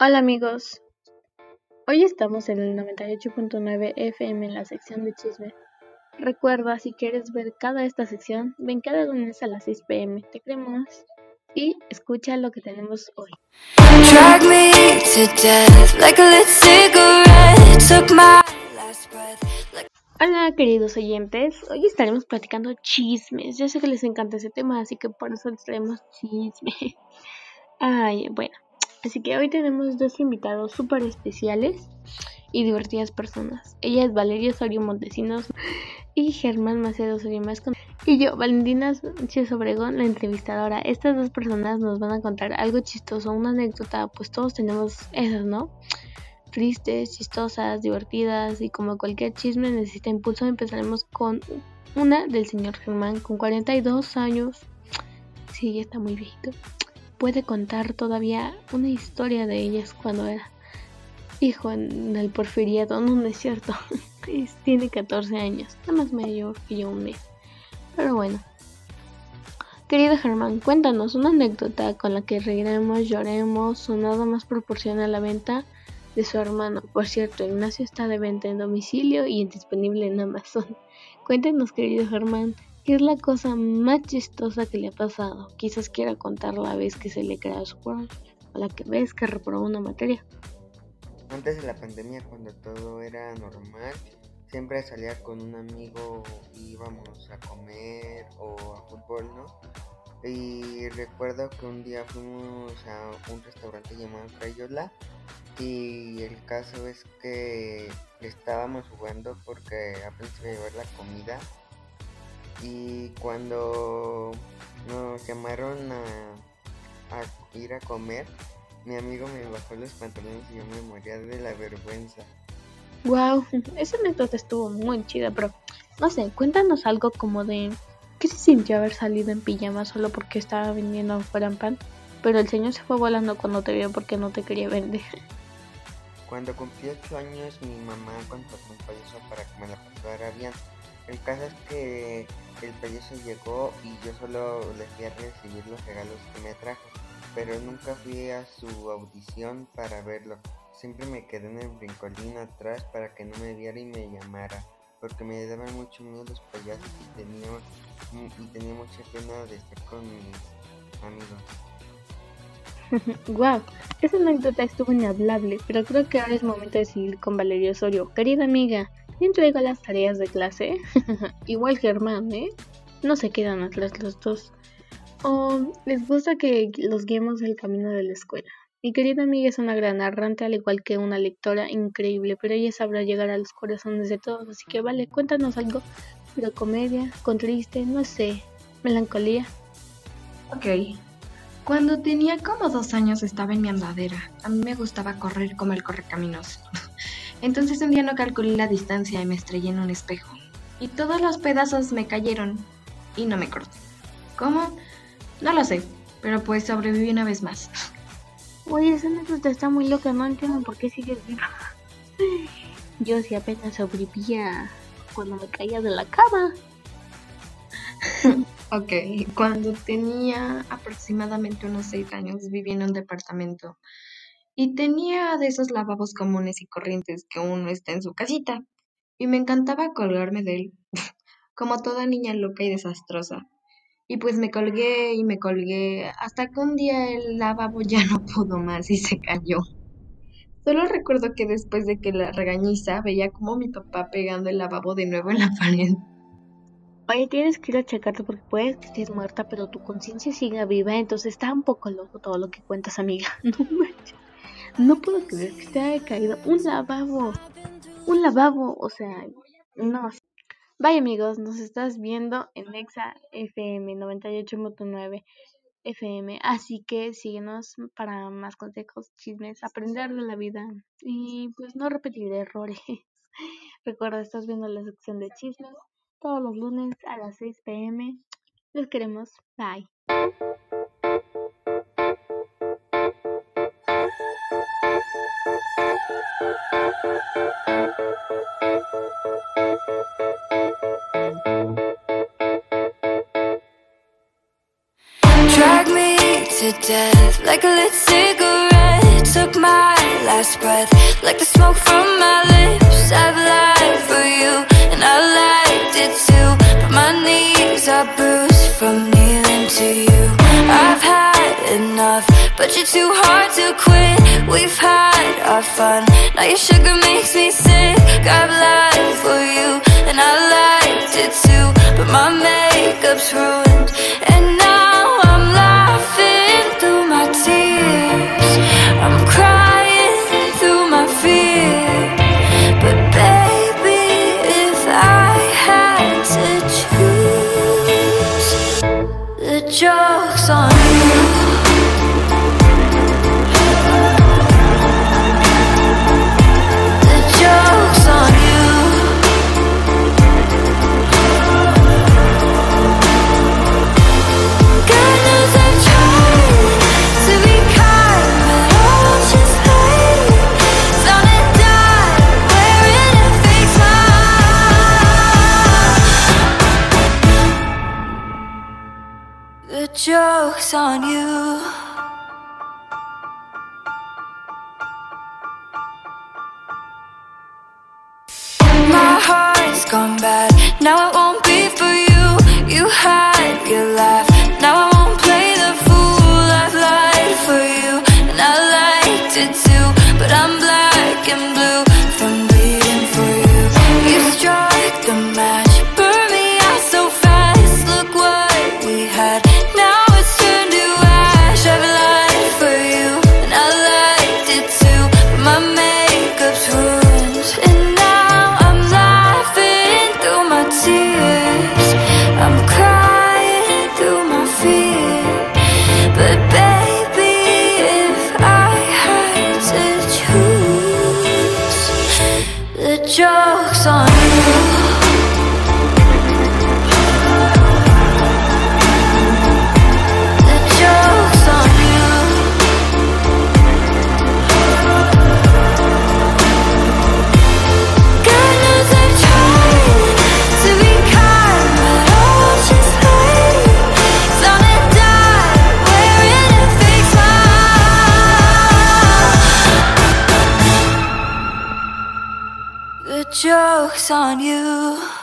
Hola amigos, hoy estamos en el 98.9 FM en la sección de chisme. Recuerda, si quieres ver cada esta sección, ven cada lunes a las 6 pm, te queremos y escucha lo que tenemos hoy. Hola queridos oyentes, hoy estaremos platicando chismes. Yo sé que les encanta ese tema, así que por eso les traemos chisme. Ay, bueno, así que hoy tenemos dos invitados súper especiales y divertidas personas. Ella es Valeria Osorio Montesinos y Germán Macedo Osorio más con- y yo, Valentina Sánchez Obregón, la entrevistadora. Estas dos personas nos van a contar algo chistoso, una anécdota, pues todos tenemos esas, ¿no? tristes, chistosas, divertidas y como cualquier chisme necesita impulso, empezaremos con una del señor Germán con 42 años. Sí, ya está muy viejito. Puede contar todavía una historia de ellas cuando era hijo en el porfiriato. No, no es cierto. Tiene 14 años, nada más mayor que yo un mes. Pero bueno. Querido Germán, cuéntanos una anécdota con la que reiremos, lloremos o nada más proporciona la venta de su hermano. Por cierto, Ignacio está de venta en domicilio y disponible en Amazon. Cuéntenos, querido Germán, ¿qué es la cosa más chistosa que le ha pasado? Quizás quiera contar la vez que se le creó su cuerno o la que vez que reprobó una materia. Antes de la pandemia, cuando todo era normal, siempre salía con un amigo íbamos a comer o a fútbol, ¿no? Y recuerdo que un día fuimos a un restaurante llamado Crayola y el caso es que estábamos jugando porque apenas iba a llevar la comida y cuando nos llamaron a, a ir a comer, mi amigo me bajó los pantalones y yo me moría de la vergüenza. Wow, esa anécdota estuvo muy chida, pero no sé, cuéntanos algo como de qué se sintió haber salido en pijama solo porque estaba vendiendo afuera en pan, pero el señor se fue volando cuando te vio porque no te quería vender. Cuando cumplí 8 años, mi mamá contrató un payaso para que me la pasara bien. El caso es que el payaso llegó y yo solo le fui a recibir los regalos que me trajo, pero nunca fui a su audición para verlo. Siempre me quedé en el brincolín atrás para que no me viera y me llamara, porque me daban mucho miedo los payasos y tenía, y tenía mucha pena de estar con mis amigos. Wow, esa anécdota estuvo inhablable, pero creo que ahora es momento de seguir con Valeria Osorio. Querida amiga, ¿te entrego las tareas de clase? Igual Germán, ¿eh? No se quedan atrás los dos. ¿O les gusta que los guiemos el camino de la escuela? Mi querida amiga es una gran narrante, al igual que una lectora increíble, pero ella sabrá llegar a los corazones de todos, así que vale, cuéntanos algo, pero comedia, con triste, no sé, melancolía. Ok. Cuando tenía como dos años estaba en mi andadera. A mí me gustaba correr como el correcaminos. Entonces un día no calculé la distancia y me estrellé en un espejo. Y todos los pedazos me cayeron y no me corté. ¿Cómo? No lo sé, pero pues sobreviví una vez más. Oye, esa anécdota está muy loca, no entiendo por qué sigues viva. Yo sí apenas sobrevivía cuando me caía de la cama. Ok, cuando tenía aproximadamente unos seis años viví en un departamento y tenía de esos lavabos comunes y corrientes que uno está en su casita y me encantaba colgarme de él, como toda niña loca y desastrosa. Y pues me colgué y me colgué hasta que un día el lavabo ya no pudo más y se cayó. Solo recuerdo que después de que la regañiza veía como mi papá pegando el lavabo de nuevo en la pared. Oye, tienes que ir a checarte porque puedes que muerta, pero tu conciencia siga viva, entonces está un poco loco todo lo que cuentas, amiga. No manches. No puedo creer que te haya caído un lavabo. Un lavabo, o sea, no. Vaya amigos, nos estás viendo en Nexa FM 98.9 FM, así que síguenos para más consejos, chismes, aprender de la vida y pues no repetir errores. Recuerda, estás viendo la sección de chismes todos los lunes a las 6 pm. Los queremos. Bye. Drag me to death like a lit cigarette. Took my last breath Like the smoke from my lips. I've lied for you And I liked it too. But my knees are bruised from kneeling to you. I've had enough But you're too hard to quit. We've had our fun. Now your sugar makes me sick. I've lied for you And I liked it too. But my makeup's ruined And joke's on you The joke's on you. Joke's on you.